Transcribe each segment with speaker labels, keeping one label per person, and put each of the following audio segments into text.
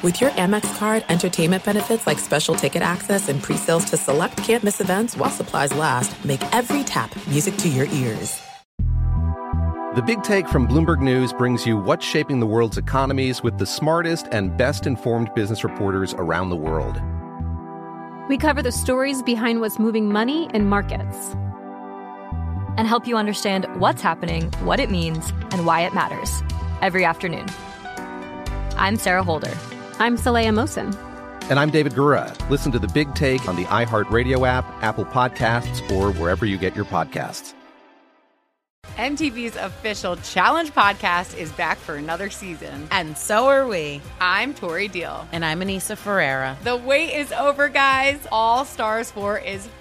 Speaker 1: With your Amex card, entertainment benefits like special ticket access and pre-sales to select campus events while supplies last, make every tap music to your ears.
Speaker 2: The Big Take from Bloomberg News brings you what's shaping the world's economies with the smartest and best informed business reporters around the world.
Speaker 3: We cover the stories behind what's moving money and markets
Speaker 4: and help you understand what's happening, what it means, and why it matters every afternoon. I'm Sarah Holder.
Speaker 3: I'm Saleha Mohsin.
Speaker 2: And I'm David Gura. Listen to the big take on the iHeartRadio app, Apple Podcasts, or wherever you get your podcasts.
Speaker 5: MTV's official Challenge podcast is back for another season.
Speaker 6: And so are we.
Speaker 5: I'm Tori Deal.
Speaker 6: And I'm Anissa Ferreira.
Speaker 5: The wait is over, guys. All Stars 4 is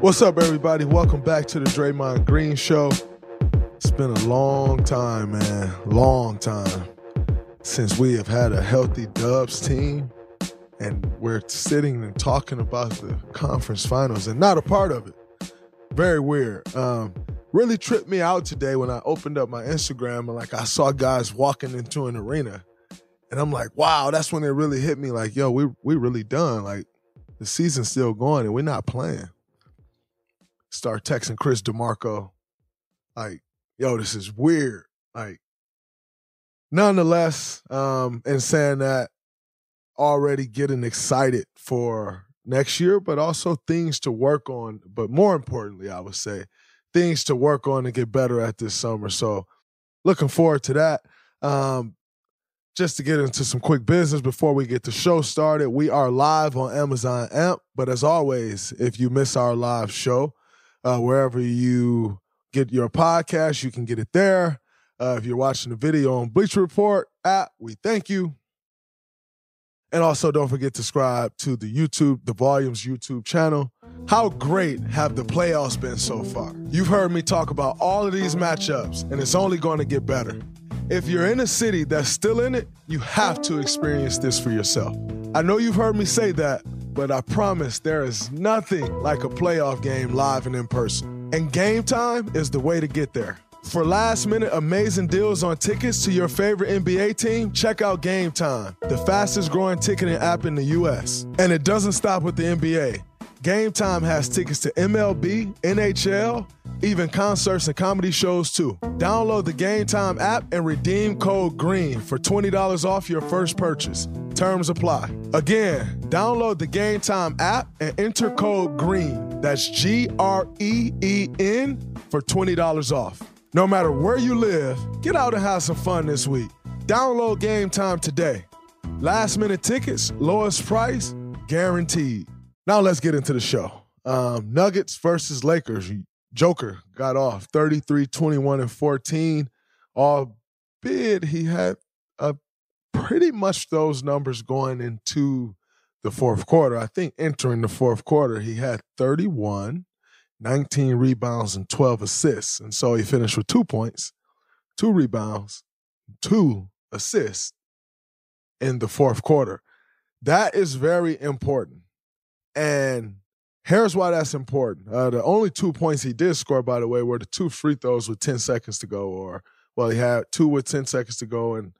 Speaker 7: What's up, everybody? Welcome back to the Draymond Green Show. It's been a long time, man. Long time since we have had a healthy Dubs team, and we're sitting and talking about the conference finals and not a part of it. Very weird. Um, really tripped me out today when I opened up my Instagram and like I saw guys walking into an arena, and I'm like, wow, that's when it really hit me. Like, yo, we we really done. Like, the season's still going and we're not playing start texting Chris DeMarco, like, yo, this is weird. Like, nonetheless, um, and saying that already getting excited for next year, but also things to work on. But more importantly, I would say things to work on and get better at this summer. So looking forward to that. Um, just to get into some quick business before we get the show started, we are live on Amazon Amp. But as always, if you miss our live show, uh, wherever you get your podcast, you can get it there. Uh, if you're watching the video on Bleacher Report app, we thank you. And also, don't forget to subscribe to the YouTube, the Volumes YouTube channel. How great have the playoffs been so far? You've heard me talk about all of these matchups, and it's only going to get better. If you're in a city that's still in it, you have to experience this for yourself. I know you've heard me say that, but I promise there is nothing like a playoff game live and in person. And game time is the way to get there. For last minute amazing deals on tickets to your favorite NBA team, check out Game Time, the fastest growing ticketing app in the US. And it doesn't stop with the NBA. Game Time has tickets to MLB, NHL, even concerts and comedy shows too. Download the Game Time app and redeem code GREEN for $20 off your first purchase. Terms apply. Again, download the Game Time app and enter code GREEN. That's G R E E N for $20 off. No matter where you live, get out and have some fun this week. Download Game Time today. Last minute tickets, lowest price, guaranteed. Now let's get into the show. Um, Nuggets versus Lakers. Joker got off 33, 21, and 14. Albeit he had a pretty much those numbers going into the fourth quarter. I think entering the fourth quarter, he had 31, 19 rebounds, and 12 assists. And so he finished with two points, two rebounds, two assists in the fourth quarter. That is very important and here's why that's important. Uh, the only two points he did score, by the way, were the two free throws with 10 seconds to go, or, well, he had two with 10 seconds to go and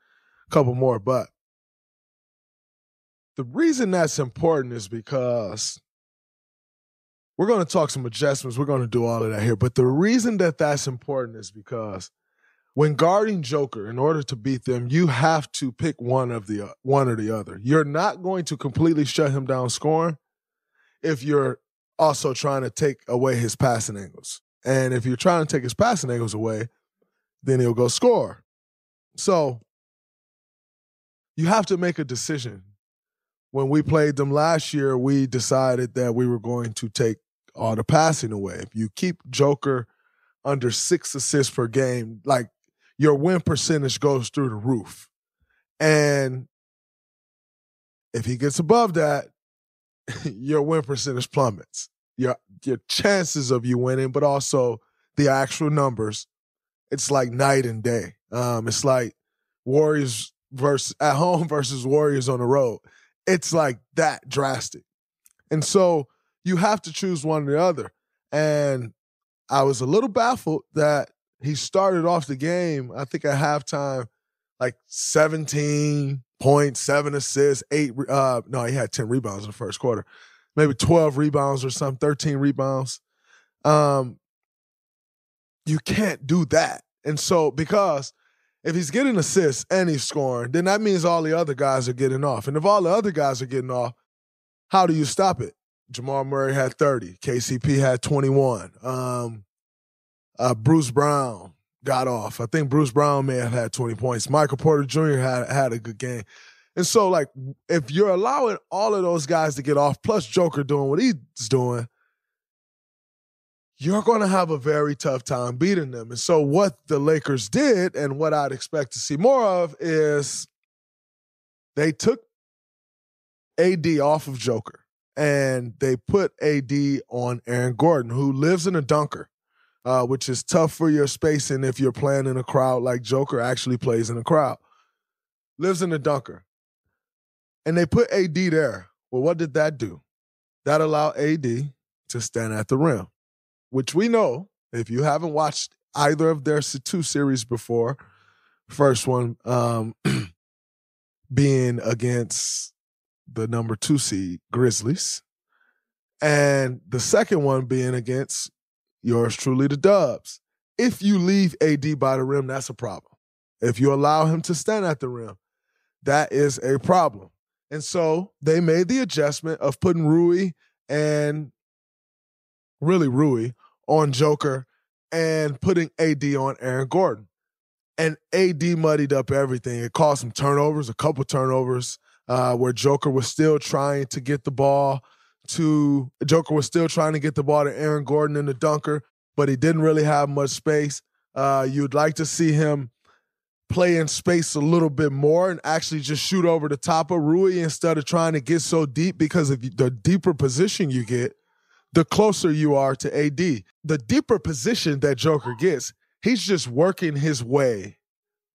Speaker 7: a couple more. But the reason that's important is because we're going to talk some adjustments. We're going to do all of that here. But the reason that that's important is because when guarding Joker, in order to beat them, you have to pick one of the uh, one or the other. You're not going to completely shut him down scoring if you're also trying to take away his passing angles. And if you're trying to take his passing angles away, then he'll go score. So you have to make a decision. When we played them last year, we decided that we were going to take all the passing away. If you keep Joker under six assists per game, like your win percentage goes through the roof. And if he gets above that, your win percentage plummets. Your your chances of you winning, but also the actual numbers, it's like night and day. Um, it's like Warriors versus at home versus Warriors on the road. It's like that drastic. And so you have to choose one or the other. And I was a little baffled that he started off the game, I think at halftime, like 17 points, seven assists, eight, uh, no, he had 10 rebounds in the first quarter, maybe 12 rebounds or something, 13 rebounds. Um, you can't do that. And so, because if he's getting assists and he's scoring, then that means all the other guys are getting off. And if all the other guys are getting off, how do you stop it? Jamal Murray had 30. KCP had 21. Um, uh, Bruce Brown got off. I think Bruce Brown may have had 20 points. Michael Porter Jr. had had a good game. And so, like, if you're allowing all of those guys to get off, plus Joker doing what he's doing, you're going to have a very tough time beating them. And so, what the Lakers did, and what I'd expect to see more of, is they took AD off of Joker and they put AD on Aaron Gordon, who lives in a dunker uh, which is tough for your spacing if you're playing in a crowd like Joker actually plays in a crowd. Lives in the dunker. And they put AD there. Well, what did that do? That allowed AD to stand at the rim, which we know if you haven't watched either of their two series before, first one um, being against the number two seed Grizzlies, and the second one being against yours truly, the Dubs. If you leave AD by the rim, that's a problem. If you allow him to stand at the rim, that is a problem. And so they made the adjustment of putting Rui and really Rui on Joker and putting AD on Aaron Gordon. And AD muddied up everything. It caused some turnovers, a couple turnovers, uh, where Joker was still trying to get the ball to Joker was still trying to get the ball to Aaron Gordon in the dunker, but he didn't really have much space. Uh, you'd like to see him play in space a little bit more and actually just shoot over the top of Rui instead of trying to get so deep because the deeper position you get, the closer you are to AD. The deeper position that Joker gets, he's just working his way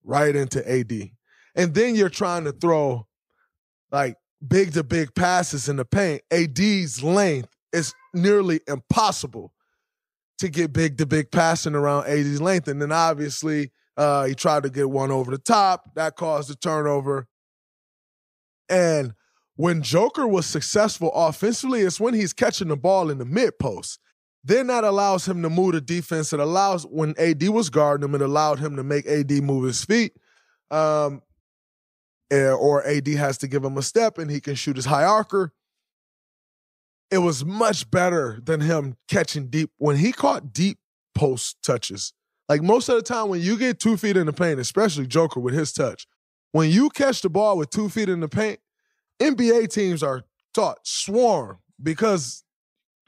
Speaker 7: right into AD. And then you're trying to throw like big to big passes in the paint, AD's length is nearly impossible to get big to big passing around AD's length. And then obviously uh, he tried to get one over the top. That caused a turnover. And when Joker was successful offensively, it's when he's catching the ball in the mid post. Then that allows him to move the defense. It allows when AD was guarding him, it allowed him to make AD move his feet. Um, or AD has to give him a step and he can shoot his high arcer. It was much better than him catching deep. When he caught deep post touches, like most of the time when you get two feet in the paint, especially Joker with his touch, when you catch the ball with two feet in the paint, NBA teams are taught swarm because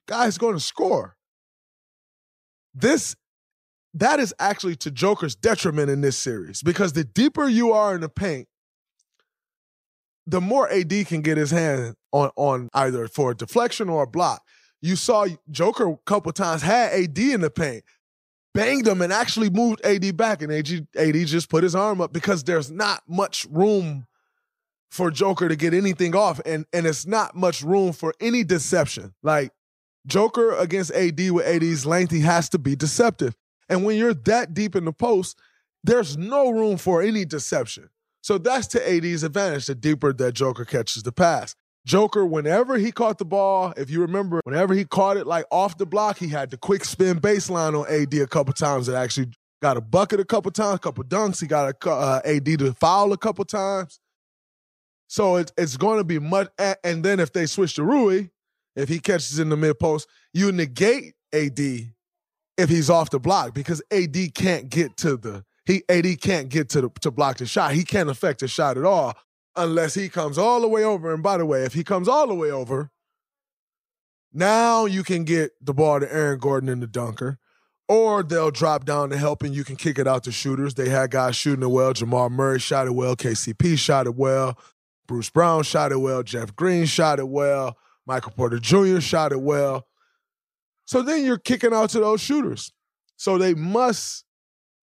Speaker 7: guy's going to score. This that is actually to Joker's detriment in this series because the deeper you are in the paint, the more AD can get his hand on on either for a deflection or a block. You saw Joker a couple times had AD in the paint, banged him, and actually moved AD back, and AD, AD just put his arm up because there's not much room for Joker to get anything off, and and it's not much room for any deception. Like Joker against AD with AD's length, he has to be deceptive. And when you're that deep in the post, there's no room for any deception. So that's to AD's advantage, the deeper that Joker catches the pass. Joker, whenever he caught the ball, if you remember, whenever he caught it like off the block, he had the quick spin baseline on AD a couple times. It actually got a bucket a couple times, a couple dunks. He got a uh, AD to foul a couple times. So it, it's going to be much. And then if they switch to Rui, if he catches in the mid post, you negate AD if he's off the block because AD can't get to the he AD can't get to the, to block the shot. He can't affect the shot at all unless he comes all the way over. And by the way, if he comes all the way over, now you can get the ball to Aaron Gordon in the dunker. or they'll drop down to help and you can kick it out to shooters. They had guys shooting it well. Jamal Murray shot it well. KCP shot it well. Bruce Brown shot it well. Jeff Green shot it well. Michael Porter Jr. shot it well. So then you're kicking out to those shooters. So they must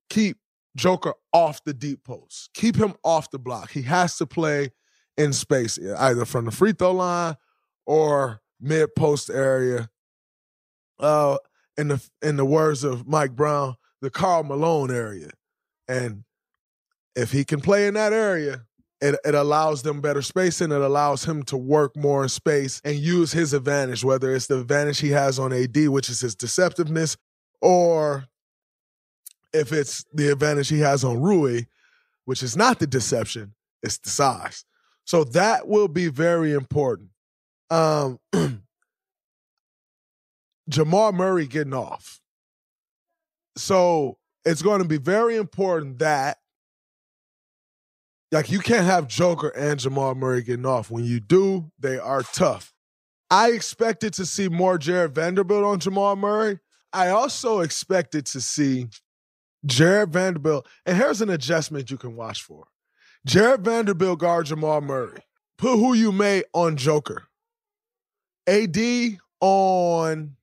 Speaker 7: keep Joker off the deep post. Keep him off the block. He has to play in space, either from the free throw line or mid post area. Uh, in the in the words of Mike Brown, the Karl Malone area. And if he can play in that area, it, it allows them better space and it allows him to work more in space and use his advantage, whether it's the advantage he has on AD, which is his deceptiveness, or if it's the advantage he has on Rui, which is not the deception, it's the size. So that will be very important. Um, Jamal Murray getting off. So it's going to be very important that, like, you can't have Joker and Jamal Murray getting off. When you do, they are tough. I expected to see more Jarred Vanderbilt on Jamal Murray. I also expected to see Jarred Vanderbilt, and here's an adjustment you can watch for. Jarred Vanderbilt guard Jamal Murray. Put who you may on Joker. AD on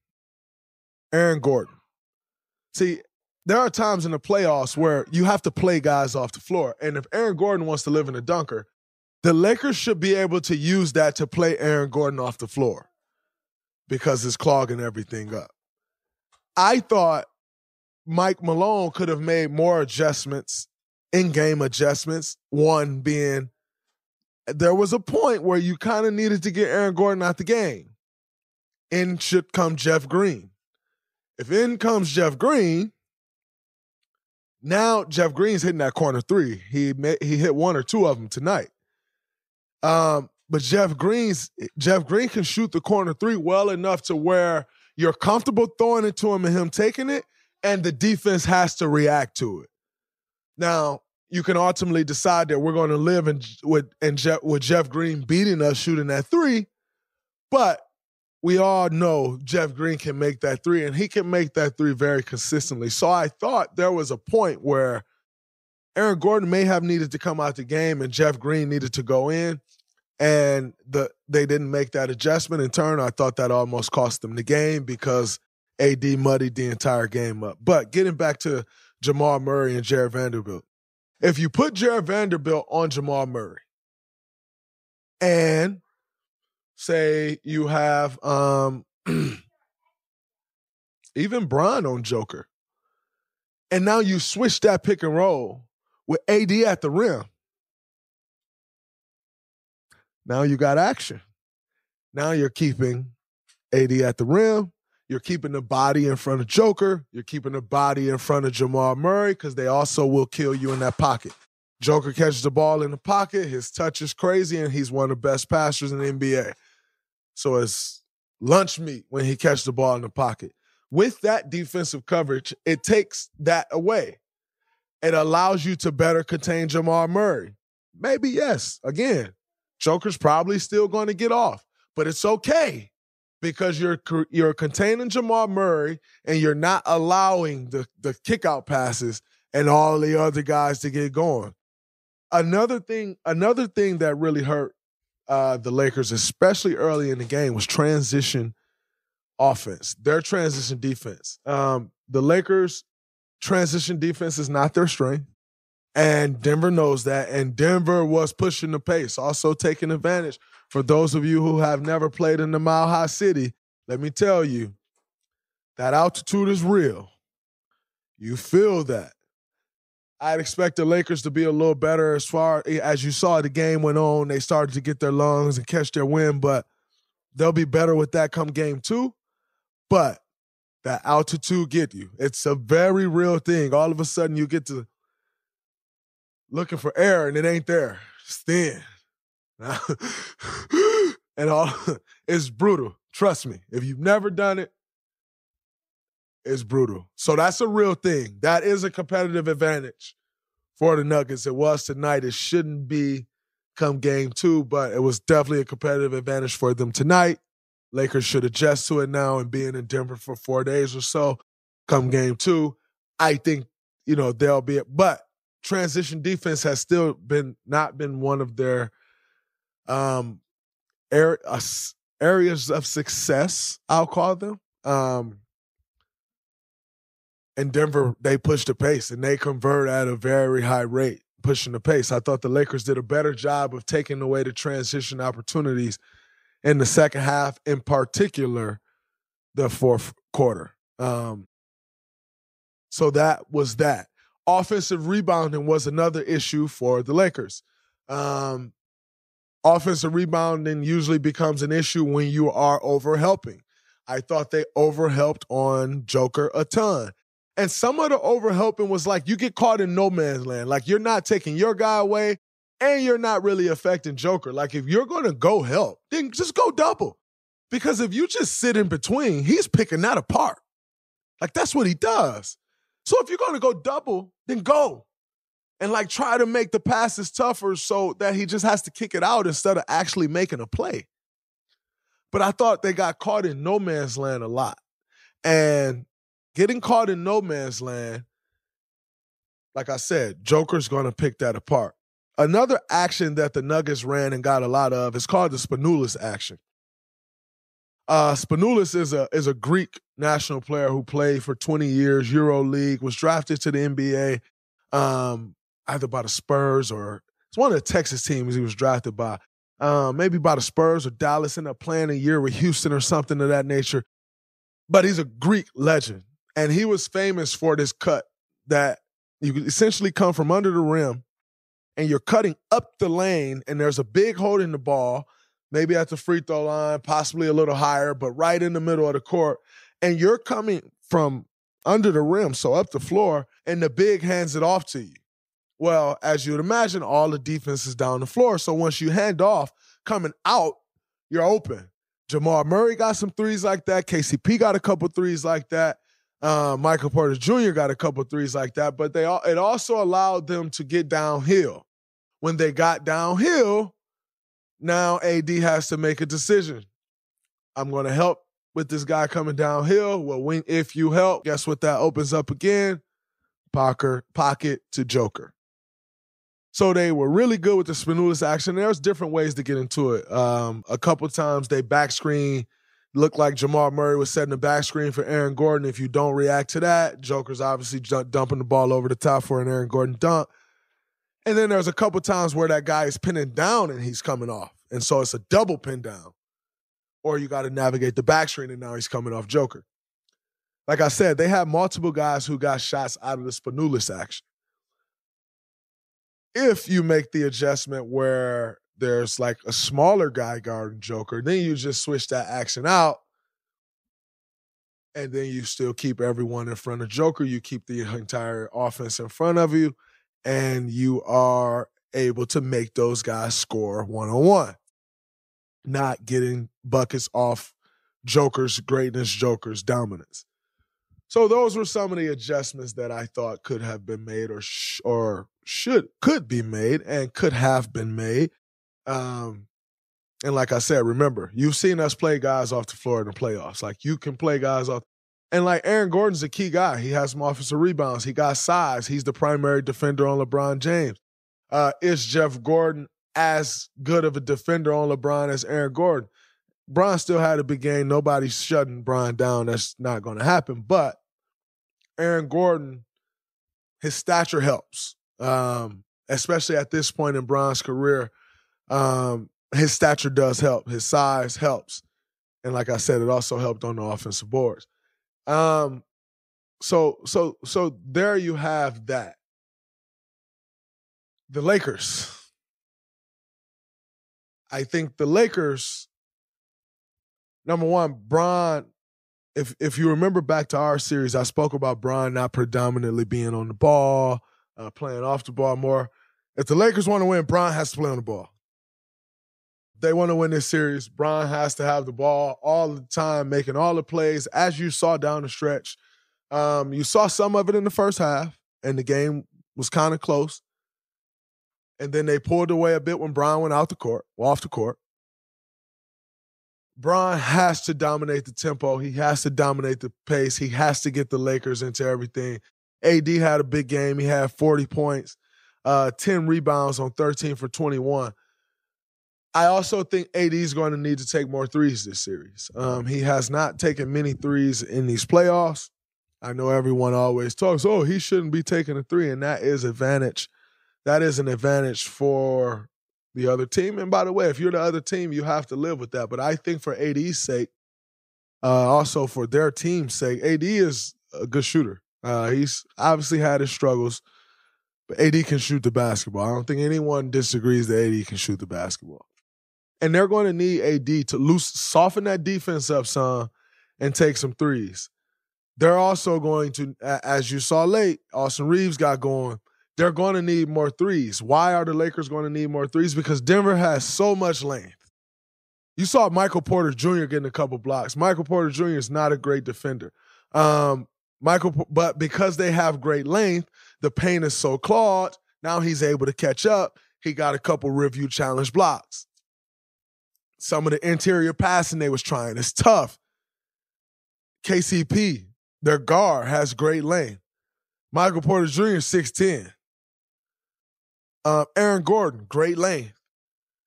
Speaker 7: Aaron Gordon. See, there are times in the playoffs where you have to play guys off the floor. And if Aaron Gordon wants to live in a dunker, the Lakers should be able to use that to play Aaron Gordon off the floor because it's clogging everything up. I thought Mike Malone could have made more adjustments, in game adjustments. One being there was a point where you kind of needed to get Aaron Gordon out the game. In should come Jeff Green. If in comes Jeff Green, now Jeff Green's hitting that corner three. He he hit one or two of them tonight. Um, but Jeff Green's Jeff Green can shoot the corner three well enough to where you're comfortable throwing it to him and him taking it, and the defense has to react to it. Now you can ultimately decide that we're going to live in, with and Jeff, with Jeff Green beating us shooting that three, but we all know Jeff Green can make that three, and he can make that three very consistently. So I thought there was a point where Aaron Gordon may have needed to come out the game, and Jeff Green needed to go in, and the they didn't make that adjustment. In turn, I thought that almost cost them the game because AD muddied the entire game up. But getting back to Jamal Murray and Jarred Vanderbilt, if you put Jarred Vanderbilt on Jamal Murray, and say you have um even Bron on Joker. And now you switch that pick and roll with AD at the rim. Now you got action. Now you're keeping AD at the rim. You're keeping the body in front of Joker. You're keeping the body in front of Jamal Murray because they also will kill you in that pocket. Joker catches the ball in the pocket. His touch is crazy, and he's one of the best passers in the NBA. So it's lunch meat when he catches the ball in the pocket. With that defensive coverage, it takes that away. It allows you to better contain Jamal Murray. Maybe yes. Again, Joker's probably still going to get off, but it's okay because you're you're containing Jamal Murray and you're not allowing the the kickout passes and all the other guys to get going. Another thing, another thing that really hurt uh, the Lakers, especially early in the game, was transition offense, their transition defense. Um, the Lakers' transition defense is not their strength. And Denver knows that. And Denver was pushing the pace, also taking advantage. For those of you who have never played in the Mile High City, let me tell you, that altitude is real. You feel that. I'd expect the Lakers to be a little better as far as you saw the game went on. They started to get their lungs and catch their wind, but they'll be better with that come game two. But that altitude get you. It's a very real thing. All of a sudden you get to looking for air and it ain't there. It's thin. and all it's brutal. Trust me. If you've never done it, it, is brutal. So that's a real thing. That is a competitive advantage for the Nuggets. It was tonight. It shouldn't be come game two, but it was definitely a competitive advantage for them tonight. Lakers should adjust to it now and being in Denver for four days or so. come game two, I think, you know, they'll be, but transition defense has still been, not been one of their, um, er, uh, areas of success, I'll call them. Um, in Denver, they push the pace and they convert at a very high rate, pushing the pace. I thought the Lakers did a better job of taking away the transition opportunities in the second half, in particular, the fourth quarter. Um, so that was that. Offensive rebounding was another issue for the Lakers. Um, offensive rebounding usually becomes an issue when you are overhelping. I thought they overhelped on Joker a ton. And some of the overhelping was like you get caught in no man's land. Like you're not taking your guy away and you're not really affecting Joker. Like if you're going to go help, then just go double. Because if you just sit in between, he's picking that apart. Like that's what he does. So if you're going to go double, then go. And like try to make the passes tougher so that he just has to kick it out instead of actually making a play. But I thought they got caught in no man's land a lot. And getting caught in no man's land, like I said, Joker's going to pick that apart. Another action that the Nuggets ran and got a lot of is called the Spanoulis action. Uh, Spanoulis is a is a Greek national player who played for 20 years, Euro League, was drafted to the NBA, um, either by the Spurs or it's one of the Texas teams he was drafted by. Um, maybe by the Spurs or Dallas, ended up playing a year with Houston or something of that nature. But he's a Greek legend. And he was famous for this cut that you essentially come from under the rim and you're cutting up the lane and there's a big hole in the ball, maybe at the free throw line, possibly a little higher, but right in the middle of the court. And you're coming from under the rim, so up the floor, and the big hands it off to you. Well, as you would imagine, all the defense is down the floor. So once you hand off, coming out, you're open. Jamal Murray got some threes like that. KCP got a couple threes like that. Uh, Michael Porter Jr. got a couple threes like that, but they it also allowed them to get downhill. When they got downhill, now AD has to make a decision. I'm going to help with this guy coming downhill. Well, when if you help, guess what that opens up again? Pocket pocket to Joker. So they were really good with the Spanoulis action. There's different ways to get into it. Um, a couple times they back screen looked like Jamal Murray was setting the back screen for Aaron Gordon. If you don't react to that, Joker's obviously dumping the ball over the top for an Aaron Gordon dunk. And then there's a couple times where that guy is pinning down and he's coming off. And so it's a double pin down. Or you got to navigate the back screen and now he's coming off Joker. Like I said, they have multiple guys who got shots out of the Spanoulis action. If you make the adjustment where there's like a smaller guy guarding Joker, then you just switch that action out. And then you still keep everyone in front of Joker. You keep the entire offense in front of you, and you are able to make those guys score one on one, not getting buckets off Joker's greatness, Joker's dominance. So those were some of the adjustments that I thought could have been made, or sh- or should could be made, and could have been made um, and like I said, remember, you've seen us play guys off the floor in the playoffs. Like you can play guys off. And like Aaron Gordon's a key guy. He has some offensive rebounds. He got size. He's the primary defender on LeBron James. Uh, is Jeff Gordon as good of a defender on LeBron as Aaron Gordon? Bron still had a big game. Nobody's shutting Bron down. That's not going to happen. But Aaron Gordon, his stature helps, um, especially at this point in Bron's career. Um, his stature does help. His size helps. And like I said, it also helped on the offensive boards. Um, so so so there you have that. The Lakers. I think the Lakers, number one, Bron, if if you remember back to our series, I spoke about Bron not predominantly being on the ball, uh, playing off the ball more. If the Lakers want to win, Bron has to play on the ball they want to win this series, Bron has to have the ball all the time, making all the plays, as you saw down the stretch. Um, you saw some of it in the first half, and the game was kind of close. And then they pulled away a bit when Bron went out the court, well, off the court. Bron has to dominate the tempo. He has to dominate the pace. He has to get the Lakers into everything. AD had a big game. He had 40 points, uh, 10 rebounds on 13 for 21. I also think AD is going to need to take more threes this series. Um, he has not taken many threes in these playoffs. I know everyone always talks, oh, he shouldn't be taking a three, and that is advantage. That is an advantage for the other team. And by the way, if you're the other team, you have to live with that. But I think for AD's sake, uh, also for their team's sake, AD is a good shooter. Uh, he's obviously had his struggles, but AD can shoot the basketball. I don't think anyone disagrees that AD can shoot the basketball and they're going to need AD to loose, soften that defense up some and take some threes. They're also going to, as you saw late, Austin Reaves got going. They're going to need more threes. Why are the Lakers going to need more threes? Because Denver has so much length. You saw Michael Porter Jr. getting a couple blocks. Michael Porter Jr. is not a great defender. Um, Michael, but because they have great length, the paint is so clawed. Now he's able to catch up. He got a couple review challenge blocks some of the interior passing they was trying. It's tough. KCP, their guard, has great length. Michael Porter Jr. 6'10. Um, Aaron Gordon, great length.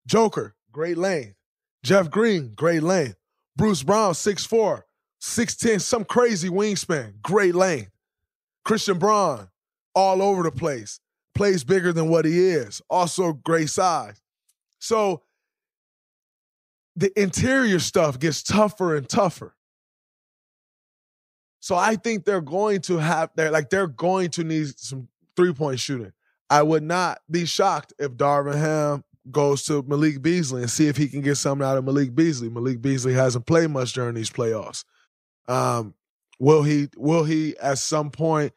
Speaker 7: Joker, great length. Jeff Green, great length. Bruce Brown, 6'4, 6'10, some crazy wingspan, great length. Christian Braun, all over the place, plays bigger than what he is, also great size. So the interior stuff gets tougher and tougher. So I think they're going to have they're like they're going to need some three point shooting. I would not be shocked if Darvin Ham goes to Malik Beasley and see if he can get something out of Malik Beasley. Malik Beasley hasn't played much during these playoffs. Um, will he? Will he at some point?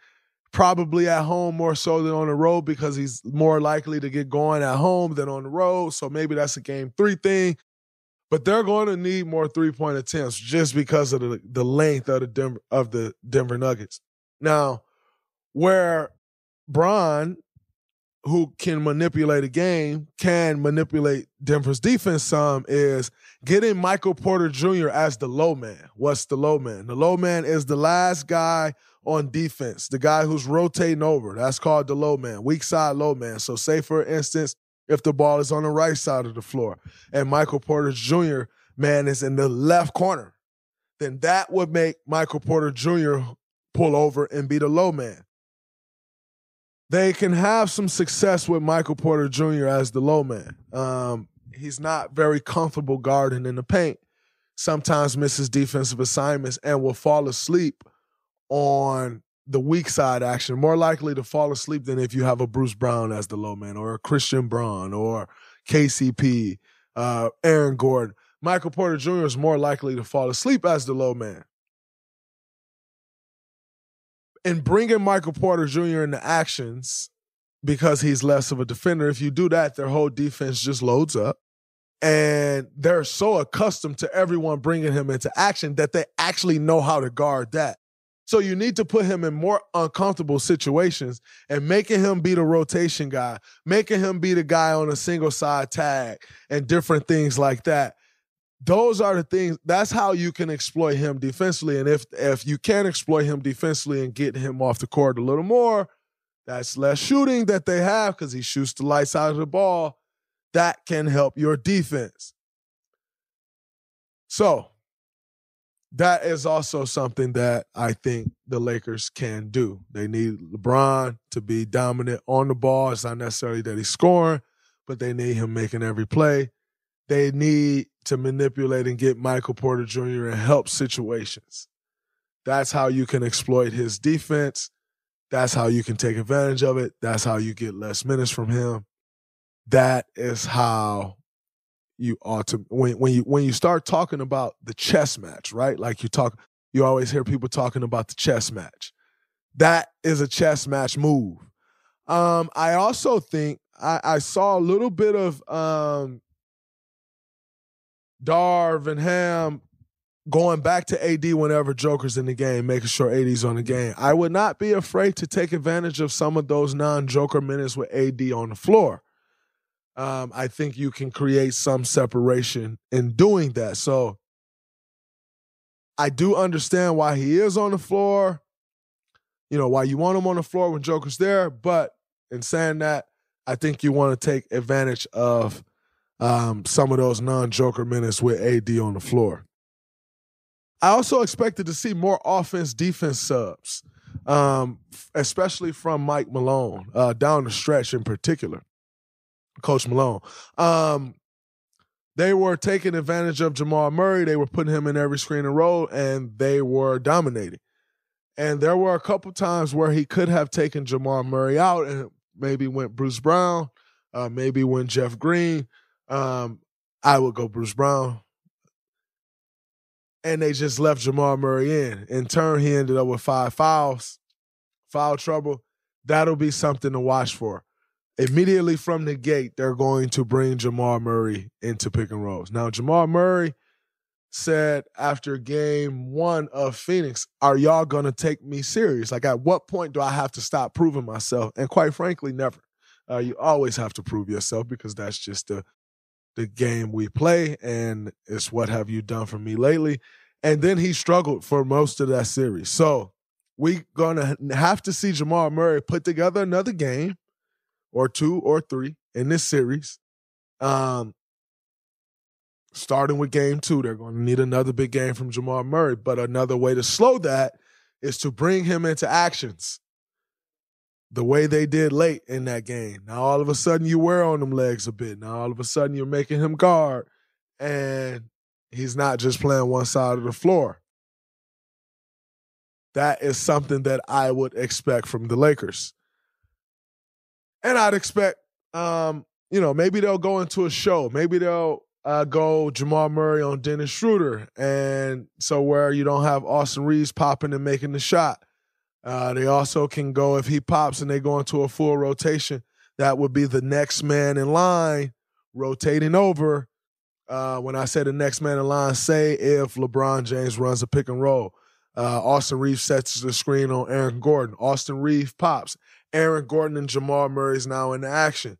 Speaker 7: Probably at home more so than on the road because he's more likely to get going at home than on the road. So maybe that's a game three thing but they're going to need more three point attempts just because of the, the length of the Denver, of the Denver Nuggets. Now, where Bron, who can manipulate a game, can manipulate Denver's defense some is getting Michael Porter Jr. as the low man. What's the low man? The low man is the last guy on defense, the guy who's rotating over. That's called the low man, weak side low man. So, say for instance, if the ball is on the right side of the floor and Michael Porter Jr. man is in the left corner, then that would make Michael Porter Jr. pull over and be the low man. They can have some success with Michael Porter Jr. as the low man. Um, he's not very comfortable guarding in the paint. Sometimes misses defensive assignments and will fall asleep on the weak side action, more likely to fall asleep than if you have a Bruce Brown as the low man or a Christian Braun or KCP, uh, Aaron Gordon. Michael Porter Jr. is more likely to fall asleep as the low man. And bringing Michael Porter Jr. into actions because he's less of a defender, if you do that, their whole defense just loads up. And they're so accustomed to everyone bringing him into action that they actually know how to guard that. So you need to put him in more uncomfortable situations and making him be the rotation guy, making him be the guy on a single side tag and different things like that. Those are the things that's how you can exploit him defensively. And if if you can exploit him defensively and get him off the court a little more, that's less shooting that they have because he shoots the lights out of the ball. That can help your defense. So that is also something that I think the Lakers can do. They need LeBron to be dominant on the ball. It's not necessarily that he's scoring, but they need him making every play. They need to manipulate and get Michael Porter Jr. in help situations. That's how you can exploit his defense. That's how you can take advantage of it. That's how you get less minutes from him. That is how you ought to when when you when you start talking about the chess match, right? Like you talk, you always hear people talking about the chess match. That is a chess match move. Um, I also think I, I saw a little bit of um, Darvin Ham going back to AD whenever Joker's in the game, making sure AD's on the game. I would not be afraid to take advantage of some of those non-Joker minutes with AD on the floor um, I think you can create some separation in doing that. So I do understand why he is on the floor. You know, why you want him on the floor when Joker's there. But in saying that, I think you want to take advantage of um, some of those non Joker minutes with AD on the floor. I also expected to see more offense defense subs, um, especially from Mike Malone, uh, down the stretch in particular. Coach Malone. Um, they were taking advantage of Jamal Murray. They were putting him in every screen and roll, and they were dominating. And there were a couple times where he could have taken Jamal Murray out and maybe went Bruce Brown, uh, maybe went Jeff Green. Um, I would go Bruce Brown. And they just left Jamal Murray in. In turn, he ended up with five fouls, foul trouble. That'll be something to watch for. Immediately from the gate, they're going to bring Jamal Murray into pick and rolls. Now, Jamal Murray said after game one of Phoenix, Are y'all going to take me serious? Like, at what point do I have to stop proving myself? And quite frankly, never. Uh, you always have to prove yourself because that's just the the game we play, and it's what have you done for me lately. And then he struggled for most of that series. So we're gonna have to see Jamal Murray put together another game or two or three in this series. Um, starting with game two, they're to need another big game from Jamal Murray. But another way to slow that is to bring him into actions the way they did late in that game. Now all of a sudden you wear on them legs a bit. Now all of a sudden you're making him guard, and he's not just playing one side of the floor. That is something that I would expect from the Lakers. And I'd expect, um, you know, maybe they'll go into a show. Maybe they'll uh, go Jamal Murray on Dennis Schroeder. And so where you don't have Austin Reaves popping and making the shot. Uh, they also can go if he pops and they go into a full rotation. That would be the next man in line rotating over. Uh, when I say the next man in line, say if LeBron James runs a pick and roll, uh, Austin Reaves sets the screen on Aaron Gordon. Austin Reaves pops. Aaron Gordon and Jamal Murray is now in action.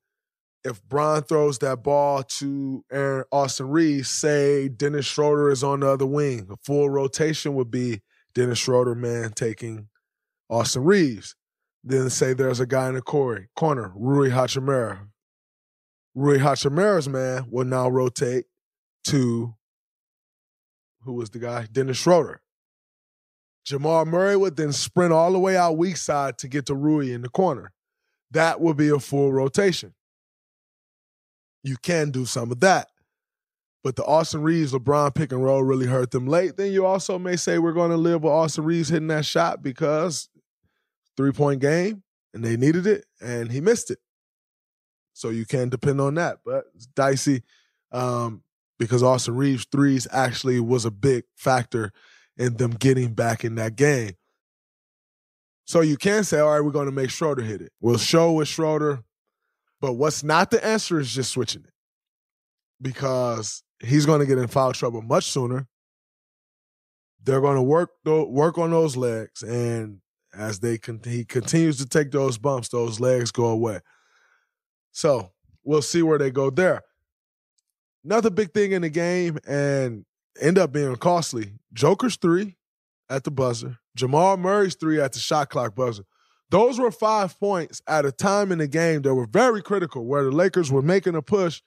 Speaker 7: If Bron throws that ball to Aaron Austin Reaves, say Dennis Schroeder is on the other wing, a full rotation would be Dennis Schroeder man taking Austin Reaves. Then say there's a guy in the corner, corner Rui Hachimura. Rui Hachimura's man will now rotate to who was the guy? Dennis Schroeder. Jamal Murray would then sprint all the way out weak side to get to Rui in the corner. That would be a full rotation. You can do some of that. But the Austin Reaves, LeBron pick and roll really hurt them late. Then you also may say we're going to live with Austin Reaves hitting that shot because three point game and they needed it and he missed it. So you can depend on that. But it's dicey um, because Austin Reaves threes actually was a big factor in them getting back in that game. So you can say, all right, we're going to make Schroeder hit it. We'll show with Schroeder. But what's not the answer is just switching it because he's going to get in foul trouble much sooner. They're going to work work on those legs, and as they con- he continues to take those bumps, those legs go away. So we'll see where they go there. Another big thing in the game and end up being costly. Joker's three at the buzzer. Jamal Murray's three at the shot clock buzzer. Those were five points at a time in the game that were very critical, where the Lakers were making a push,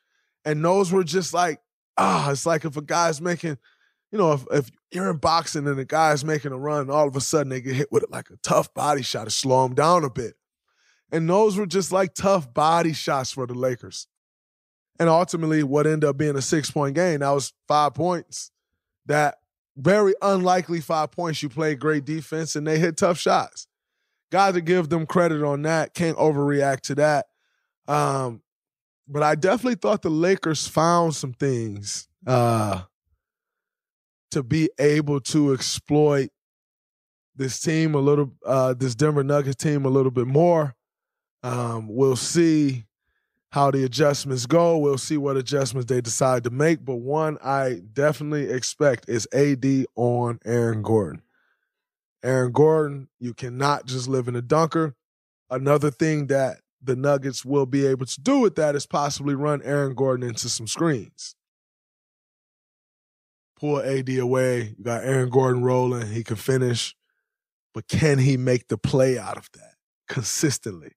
Speaker 7: and those were just like, ah, it's like if a guy's making – you know, if, if you're in boxing and the guy's making a run, all of a sudden they get hit with like a tough body shot to slow him down a bit. And those were just like tough body shots for the Lakers. And ultimately, what ended up being a six point game, that was five points. That very unlikely five points. You played great defense and they hit tough shots. Got to give them credit on that. Can't overreact to that. Um, but I definitely thought the Lakers found some things uh, to be able to exploit this team a little, uh, this Denver Nuggets team a little bit more. Um, we'll see how the adjustments go. We'll see what adjustments they decide to make. But one I definitely expect is AD on Aaron Gordon. Aaron Gordon, you cannot just live in a dunker. Another thing that the Nuggets will be able to do with that is possibly run Aaron Gordon into some screens pull AD away. You got Aaron Gordon rolling. He can finish. But can he make the play out of that consistently?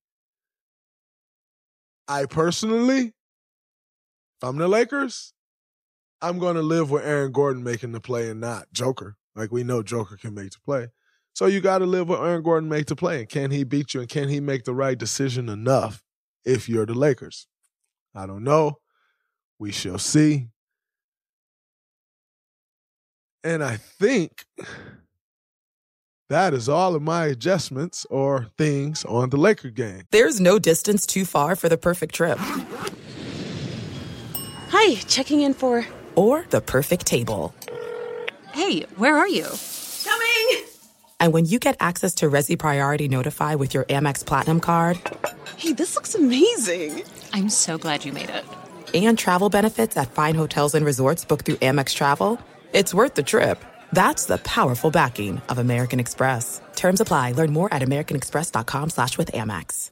Speaker 7: I personally, if I'm the Lakers, I'm going to live with Aaron Gordon making the play and not Joker. Like we know Joker can make the play. So you got to live with Aaron Gordon make the play. And can he beat you? And can he make the right decision enough if you're the Lakers? I don't know. We shall see. And I think that is all of my adjustments or things on the Laker game.
Speaker 1: There's no distance too far for the perfect trip.
Speaker 8: Hi, checking in for.
Speaker 1: Or the perfect table.
Speaker 8: Hey, where are you?
Speaker 9: Coming!
Speaker 1: And when you get access to Resy Priority Notify with your Amex Platinum card.
Speaker 8: Hey, this looks amazing!
Speaker 9: I'm so glad you made it.
Speaker 1: And travel benefits at fine hotels and resorts booked through Amex Travel. It's worth the trip. That's the powerful backing of American Express. Terms apply. Learn more at americanexpress.com slash with Amex.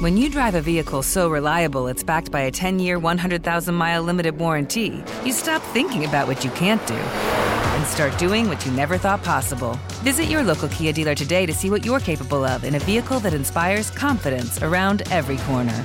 Speaker 10: When you drive a vehicle so reliable it's backed by a 10-year, 100,000-mile limited warranty, you stop thinking about what you can't do and start doing what you never thought possible. Visit your local Kia dealer today to see what you're capable of in a vehicle that inspires confidence around every corner.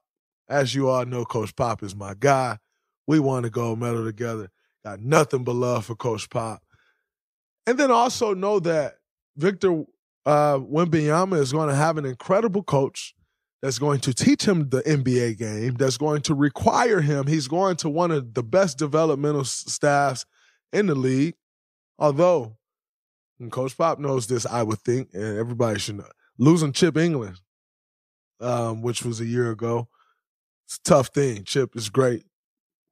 Speaker 7: As you all know, Coach Pop is my guy. We won a gold medal together. Got nothing but love for Coach Pop. And then also know that Victor uh, is going to have an incredible coach that's going to teach him the NBA game, that's going to require him. He's going to one of the best developmental staffs in the league. Although, and Coach Pop knows this, I would think, and everybody should know. Losing Chip Engelland, um, which was a year ago, it's a tough thing. Chip is great.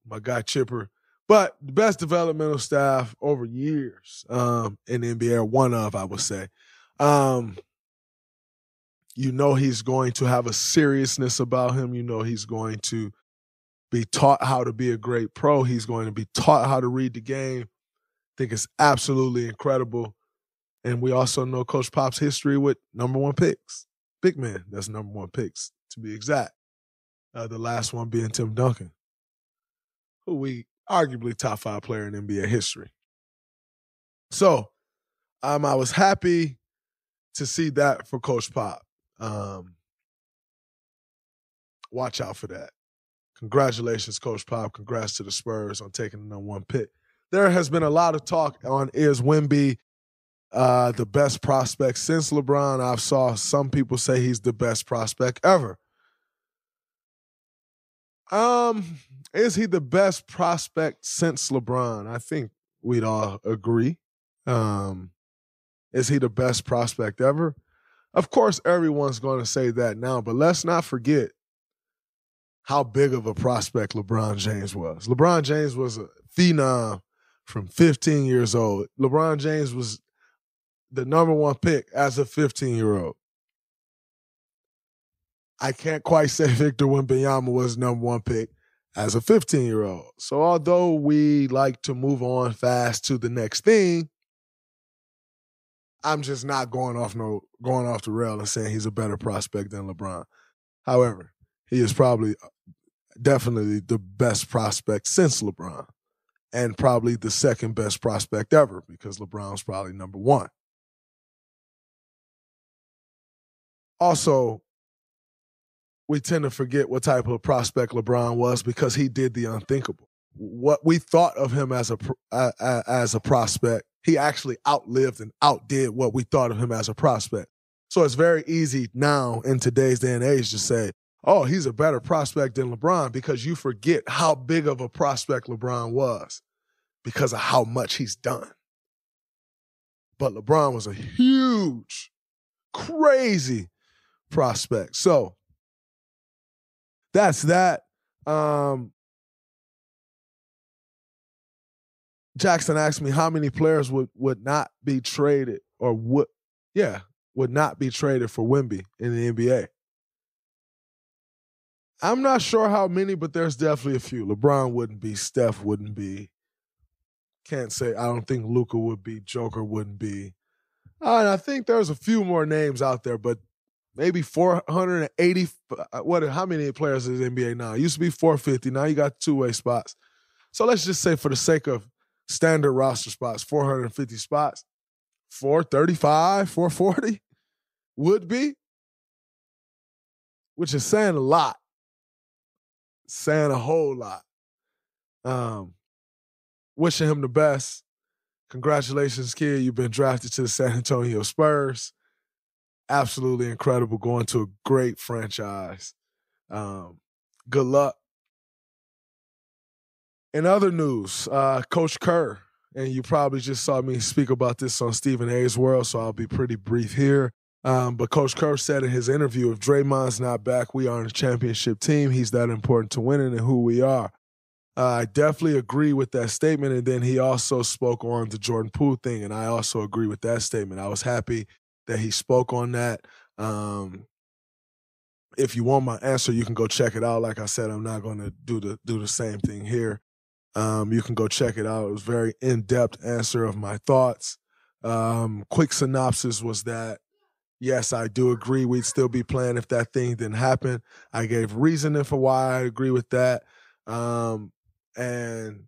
Speaker 7: My guy Chipper but the best developmental staff over years um, in the NBA, one of, I would say. Um, you know he's going to have a seriousness about him. You know he's going to be taught how to be a great pro. He's going to be taught how to read the game. I think it's absolutely incredible. And we also know Coach Pop's history with number one picks. Big man, that's number one picks, to be exact. Uh, the last one being Tim Duncan, who we arguably top five player in NBA history. So um, I was happy to see that for Coach Pop. Um, watch out for that. Congratulations, Coach Pop. Congrats to the Spurs on taking the number one pick. There has been a lot of talk on is Wemby uh, the best prospect since LeBron. I've saw some people say he's the best prospect ever. Um, is he the best prospect since LeBron? I think we'd all agree. Um, is he the best prospect ever? Of course, everyone's going to say that now, but let's not forget how big of a prospect LeBron James was. LeBron James was a phenom from 15 years old. LeBron James was the number one pick as a 15 year old. I can't quite say Victor Wembanyama was number one pick as a 15 year old. So although we like to move on fast to the next thing, I'm just not going off no going off the rail and saying he's a better prospect than LeBron. However, he is probably uh, definitely the best prospect since LeBron and probably the second best prospect ever because LeBron's probably number 1. Also, we tend to forget what type of prospect LeBron was because he did the unthinkable. What we thought of him as a uh, as a prospect, he actually outlived and outdid what we thought of him as a prospect. So it's very easy now in today's day and age to say, "Oh, he's a better prospect than LeBron," because you forget how big of a prospect LeBron was because of how much he's done. But LeBron was a huge, crazy prospect. So that's that. Um, Jackson asked me how many players would would not be traded or would yeah would not be traded for Wemby in the NBA. I'm not sure how many, but there's definitely a few. LeBron wouldn't be, Steph wouldn't be. Can't say I don't think Luka would be, Joker wouldn't be. Uh, and I think there's a few more names out there, but maybe 480. Uh, what? How many players is NBA now? It used to be 450. Now you got two way spots. So let's just say, for the sake of standard roster spots, 450 spots, 435, 440 would be, which is saying a lot, saying a whole lot. Um, wishing him the best. Congratulations, kid. You've been drafted to the San Antonio Spurs absolutely incredible going to a great franchise. Um, good luck. In other news, uh, Coach Kerr, and you probably just saw me speak about this on Stephen A's World, so I'll be pretty brief here. Um, but Coach Kerr said in his interview, if Draymond's not back, we aren't a championship team. He's that important to winning and who we are. Uh, I definitely agree with that statement. And then he also spoke on the Jordan Poole thing, and I also agree with that statement. I was happy that he spoke on that. Um, if you want my answer, you can go check it out. Like I said, I'm not going to do the do the same thing here. Um, you can go check it out. It was very in depth answer of my thoughts. Um, quick synopsis was that yes, I do agree we'd still be playing if that thing didn't happen. I gave reasoning for why I agree with that. Um, and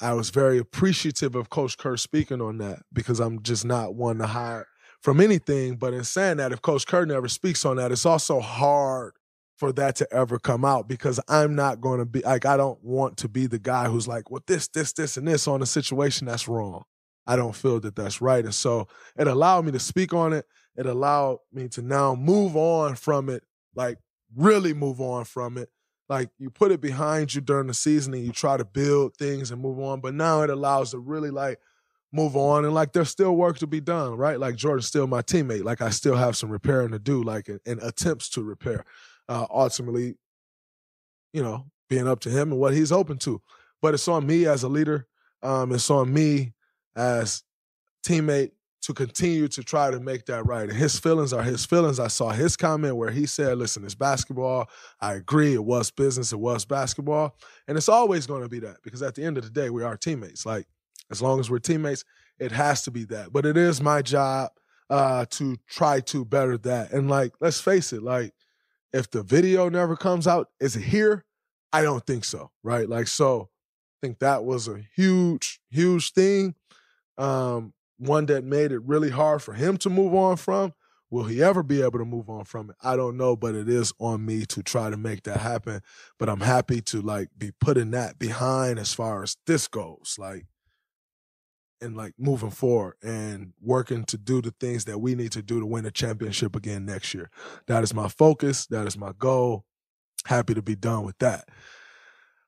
Speaker 7: I was very appreciative of Coach Kerr speaking on that because I'm just not one to hire from anything. But in saying that, if Coach Kerr never speaks on that, it's also hard for that to ever come out because I'm not going to be like, I don't want to be the guy who's like, well, this, this, this, and this on a situation that's wrong. I don't feel that that's right. And so it allowed me to speak on it. It allowed me to now move on from it, like really move on from it. Like you put it behind you during the season and you try to build things and move on. But now it allows to really like move on and like there's still work to be done right like jordan's still my teammate like i still have some repairing to do like in, attempts to repair uh ultimately you know being up to him and what he's open to but it's on me as a leader um it's on me as teammate to continue to try to make that right. And his feelings are his feelings. I saw his comment where he said, listen, it's basketball. I agree. It was business. It was basketball. And it's always going to be that because at the end of the day, we are teammates. Like as long as we're teammates, it has to be that. But it is my job uh, to try to better that. And like, let's face it, like, if the video never comes out, is it here? I don't think so, right? Like, so I think that was a huge, huge thing. Um, one that made it really hard for him to move on from. Will he ever be able to move on from it? I don't know, but it is on me to try to make that happen. But I'm happy to like be putting that behind as far as this goes. Like, and like moving forward and working to do the things that we need to do to win a championship again next year. That is my focus. That is my goal. Happy to be done with that.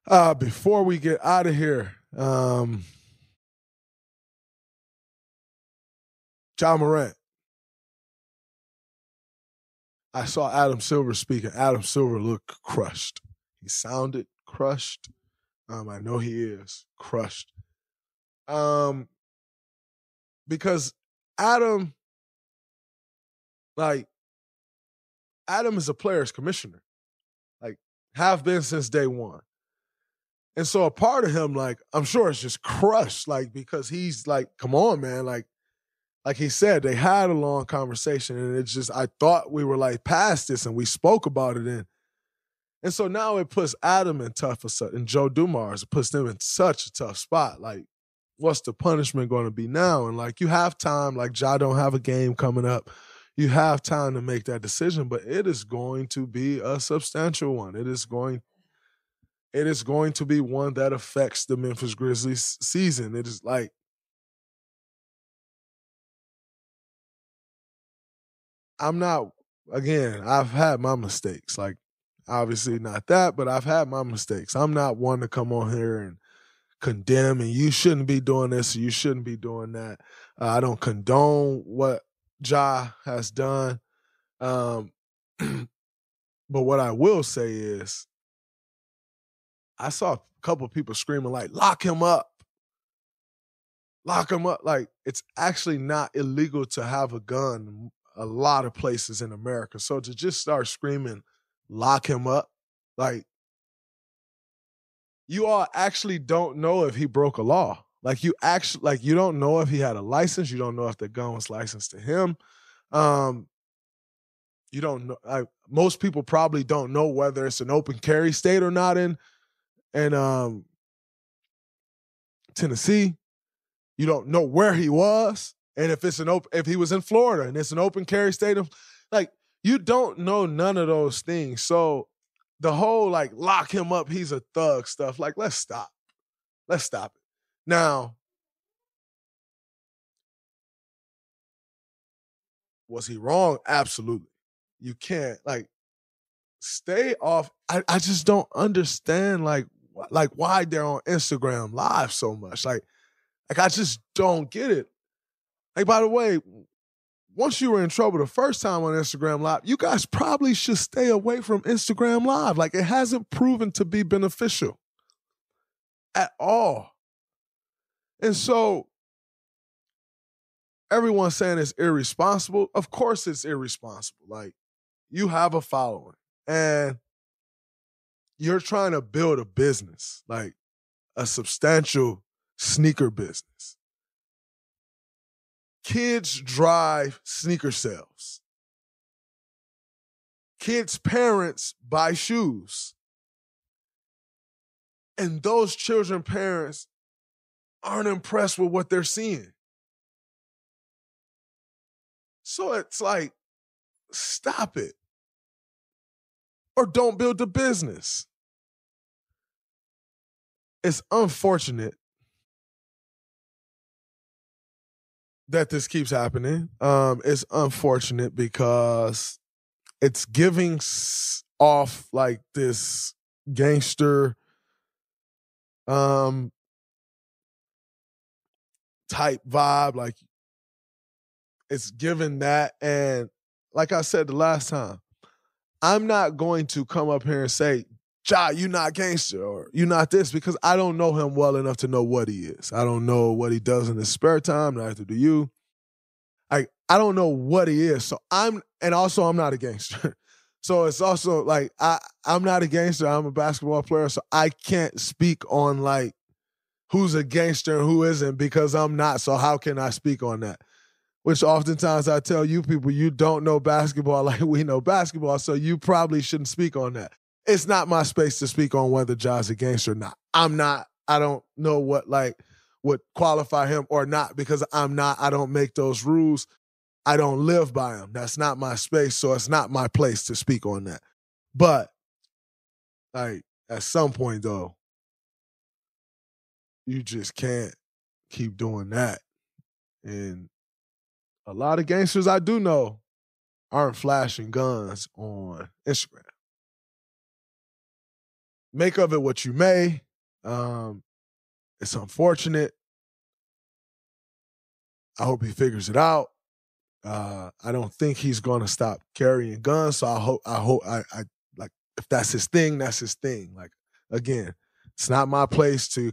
Speaker 7: Uh, before we get out of here, um, Ja Morant. I saw Adam Silver speaking. Adam Silver looked crushed. He sounded crushed. Um, I know he is crushed. Um, because Adam, like, Adam is a player's commissioner, like, have been since day one. And so a part of him, like, I'm sure it's just crushed, like, because he's like, come on, man, like, like he said, they had a long conversation, and it's just I thought we were like past this, and we spoke about it, and and so now it puts Adam in tough and Joe Dumars puts them in such a tough spot. Like, what's the punishment going to be now? And like, you have time. Like, Ja don't have a game coming up. You have time to make that decision, but it is going to be a substantial one. It is going it is going to be one that affects the Memphis Grizzlies season. It is like I'm not again, I've had my mistakes. Like obviously not that, but I've had my mistakes. I'm not one to come on here and condemn and you shouldn't be doing this you shouldn't be doing that. Uh, I don't condone what Ja has done. Um, but what I will say is I saw a couple people screaming like lock him up. Lock him up. Like it's actually not illegal to have a gun a lot of places in America. So to just start screaming, lock him up, like you all actually don't know if he broke a law. Like you actually like you don't know if he had a license. You don't know if the gun was licensed to him. Um, you don't know. I, most people probably don't know whether it's an open carry state or not in in um, Tennessee. You don't know where he was. And if it's an open, if he was in Florida and it's an open carry stadium, like you don't know none of those things. So the whole like lock him up, he's a thug stuff. Like let's stop, let's stop it. Now, was he wrong? Absolutely. You can't like stay off. I, I just don't understand like like why they're on Instagram live so much. Like like I just don't get it. Like by the way, once you were in trouble the first time on Instagram Live, you guys probably should stay away from Instagram Live. Like it hasn't proven to be beneficial at all. And so everyone's saying it's irresponsible. Of course it's irresponsible. Like you have a following and you're trying to build a business, like a substantial sneaker business kids drive sneaker sales. Kids' parents buy shoes. And those children parents aren't impressed with what they're seeing. So it's like, stop it. Or don't build the business. It's unfortunate that this keeps happening. Um, it's unfortunate because it's giving off like this gangster um type vibe like it's given that and like I said the last time I'm not going to come up here and say Ja, you not gangster or you not this because I don't know him well enough to know what he is. I don't know what he does in his spare time, neither do you. I I don't know what he is. So I'm and also I'm not a gangster. so it's also like I I'm not a gangster. I'm a basketball player, so I can't speak on like who's a gangster and who isn't because I'm not. So how can I speak on that? Which oftentimes I tell you people, you don't know basketball like we know basketball, so you probably shouldn't speak on that it's not my space to speak on whether Ja's a gangster or not. I'm not. I don't know what like would qualify him or not because I'm not. I don't make those rules. I don't live by them. That's not my space, so it's not my place to speak on that. But like at some point though, you just can't keep doing that. And a lot of gangsters I do know aren't flashing guns on Instagram make of it what you may. Um, it's unfortunate. I hope he figures it out. Uh, I don't think he's to stop carrying guns. So I hope, I hope, I, I like if that's his thing, that's his thing. Like again, it's not my place to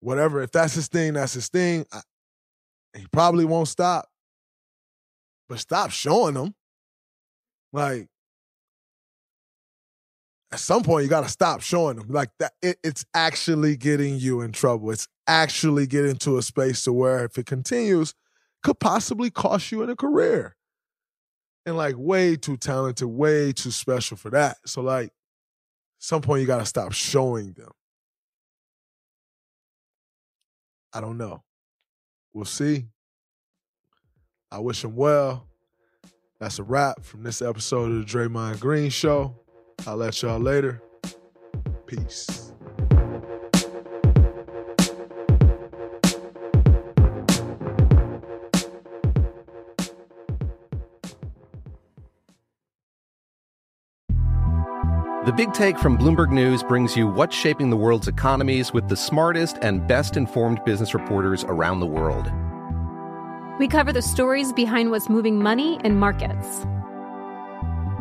Speaker 7: whatever. If that's his thing, that's his thing. I, he probably won't stop, but stop showing them. Like at some point you got to stop showing them like that it, it's actually getting you in trouble it's actually getting to a space to where if it continues could possibly cost you in a career. And like way too talented, way too special for that. So like some point you gotta stop showing them. I don't know. We'll see. I wish him well. That's a wrap from this episode of the Draymond Green Show. I'll let y'all later. Peace.
Speaker 2: The Big Take from Bloomberg News brings you what's shaping the world's economies with the smartest and best informed business reporters around the world.
Speaker 3: We cover the stories behind what's moving money and markets